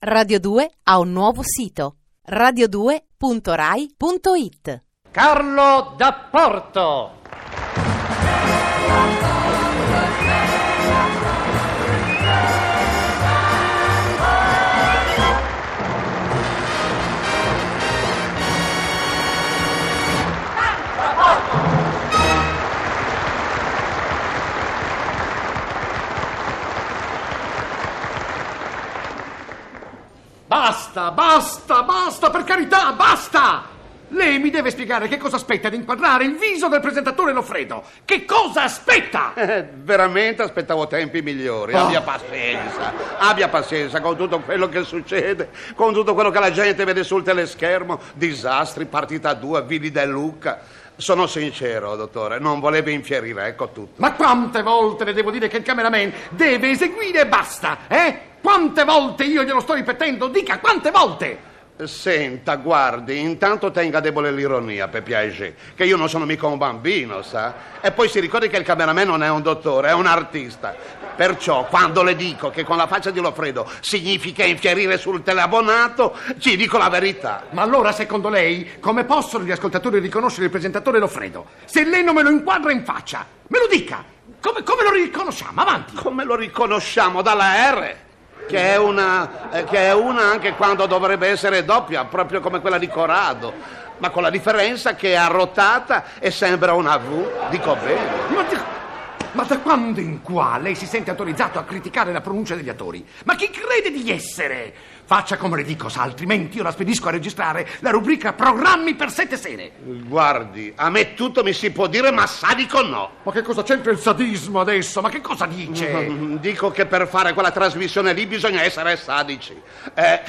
Radio 2 ha un nuovo sito radio2.rai.it Carlo da carità, basta! Lei mi deve spiegare che cosa aspetta di inquadrare il viso del presentatore Loffredo. Che cosa aspetta? Eh, veramente aspettavo tempi migliori. Oh. Abbia pazienza, abbia pazienza con tutto quello che succede, con tutto quello che la gente vede sul teleschermo. Disastri, partita 2, Vili De Luca. Sono sincero, dottore, non volevo infierire, ecco tutto. Ma quante volte le devo dire che il cameraman deve eseguire e basta, eh? Quante volte io glielo sto ripetendo? Dica, quante volte? Senta, guardi, intanto tenga debole l'ironia, per piacere, che io non sono mica un bambino, sa? E poi si ricordi che il cameraman non è un dottore, è un artista. Perciò, quando le dico che con la faccia di Loffredo significa infierire sul teleabbonato, ci dico la verità. Ma allora, secondo lei, come possono gli ascoltatori riconoscere il presentatore Loffredo? Se lei non me lo inquadra in faccia, me lo dica! Come, come lo riconosciamo? Avanti! Come lo riconosciamo dalla R? Che è, una, eh, che è una anche quando dovrebbe essere doppia, proprio come quella di Corrado. Ma con la differenza che è arrotata e sembra una V. Dico bene. Ma, da quando in qua lei si sente autorizzato a criticare la pronuncia degli attori? Ma chi crede di essere? Faccia come le dico, sa, altrimenti io la spedisco a registrare la rubrica Programmi per sette sere. Guardi, a me tutto mi si può dire, ma sadico no. Ma che cosa c'entra il sadismo adesso? Ma che cosa dice? Mm, Dico che per fare quella trasmissione lì bisogna essere sadici. Eh,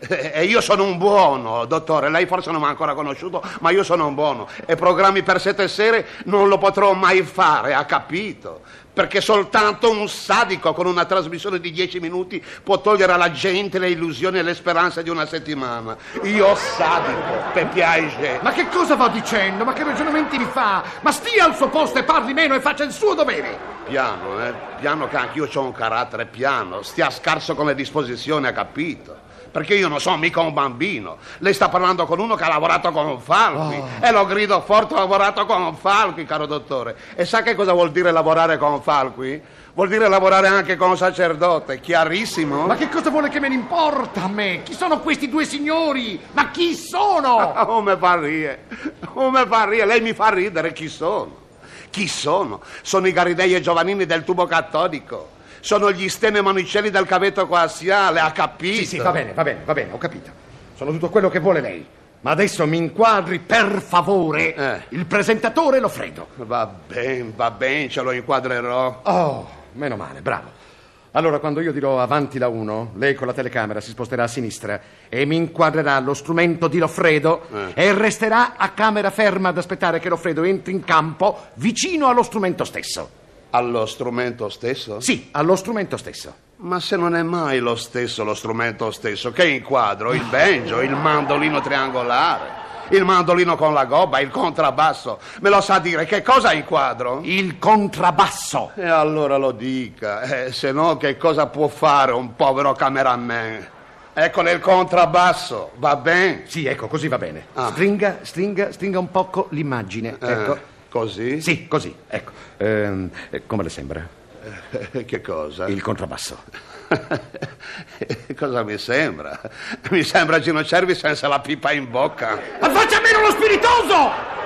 eh, E io sono un buono, dottore. Lei forse non mi ha ancora conosciuto, ma io sono un buono. E programmi per sette sere non lo potrò mai fare, ha capito? Perché soltanto un sadico con una trasmissione di dieci minuti può togliere alla gente le illusioni e le speranze di una settimana. Io sadico, per piacere. Ma che cosa va dicendo? Ma che ragionamenti mi fa? Ma stia al suo posto e parli meno e faccia il suo dovere. Piano, eh? Piano che anch'io ho un carattere piano. Stia scarso con le disposizioni, ha capito? Perché io non sono mica un bambino. Lei sta parlando con uno che ha lavorato con Falqui. E lo grido forte, ho lavorato con Falqui, caro dottore. E sa che cosa vuol dire lavorare con Falqui? Vuol dire lavorare anche con un sacerdote, chiarissimo? Ma che cosa vuole che me ne importa a me? Chi sono questi due signori? Ma chi sono? Come fa rie? Come fa rie? Lei mi fa ridere, chi sono? Chi sono? Sono i Garidei e Giovannini del tubo cattolico. Sono gli Stene Monicelli del cavetto coassiale, ha capito? Sì, sì, va bene, va bene, va bene, ho capito. Sono tutto quello che vuole lei. Ma adesso mi inquadri, per favore, Eh. il presentatore Loffredo. Va bene, va bene, ce lo inquadrerò. Oh, meno male, bravo. Allora, quando io dirò avanti la 1, lei con la telecamera si sposterà a sinistra e mi inquadrerà lo strumento di Loffredo e resterà a camera ferma ad aspettare che Loffredo entri in campo vicino allo strumento stesso. Allo strumento stesso? Sì, allo strumento stesso. Ma se non è mai lo stesso lo strumento stesso, che inquadro? Il banjo, il mandolino triangolare, il mandolino con la gobba, il contrabbasso. Me lo sa dire che cosa inquadro? Il contrabbasso. E allora lo dica, eh, se no che cosa può fare un povero cameraman? Ecco nel contrabbasso, va bene? Sì, ecco, così va bene. Ah. Stringa, stringa, stringa un poco l'immagine. Eh, Ecco. Così? Sì, così, ecco. Ehm, eh, come le sembra? che cosa? Il contrabbasso. cosa mi sembra? Mi sembra Gino Cervi senza la pipa in bocca. Ma faccia meno lo spiritoso!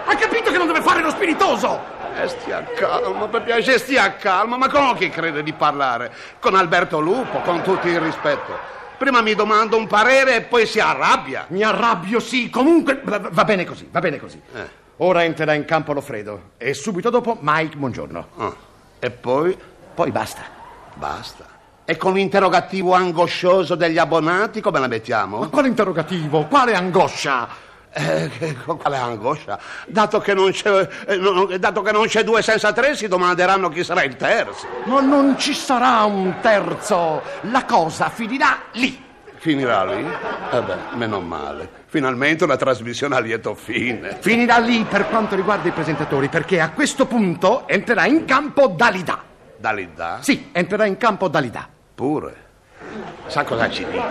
Ha capito che non deve fare lo spiritoso? Eh, stia calmo, per piacere, stia calmo. Ma con chi crede di parlare? Con Alberto Lupo, con tutto il rispetto. Prima mi domanda un parere e poi si arrabbia. Mi arrabbio, sì, comunque va, va bene così, va bene così. Eh. Ora entrerà in campo Loffredo e subito dopo Mike Buongiorno. Ah, E poi Poi basta. basta. E con l'interrogativo angoscioso degli abbonati come la Ma mettiamo? quale interrogativo? Quale angoscia? Eh, quale angoscia? Dato che, non c'è, eh, non- dato che non c'è due senza tre, si domanderanno chi sarà il terzo. Ma non ci sarà un terzo. La cosa finirà lì. Finirà lì? Eh beh, meno male. Finalmente una trasmissione a lieto fine. Finirà lì per quanto riguarda i presentatori, perché a questo punto entrerà in campo Dalida. Da lì da? Sì, entrerà in campo Dalida. Pure. Sa cosa ci dico?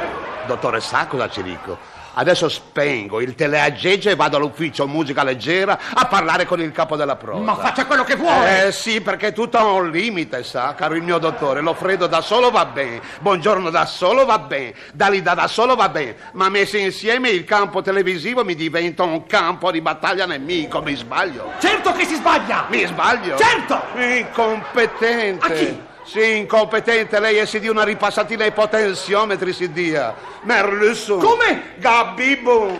Dottore, sa cosa ci dico? Adesso spengo il teleaggeggio e vado all'ufficio musica leggera a parlare con il capo della prosa. Ma faccia quello che vuole! Eh sì, perché tutto ha un limite, sa, caro il mio dottore. Lo freddo da solo va bene, buongiorno da solo va bene, Dalida da solo va bene, ma messi insieme il campo televisivo mi diventa un campo di battaglia nemico, mi sbaglio? Certo che si sbaglia! Mi sbaglio? Certo! Incompetente! A chi? Sì, incompetente, lei e si dia una ripassatina ai potenziometri, si dia. Merlussu. Come? Gabibu.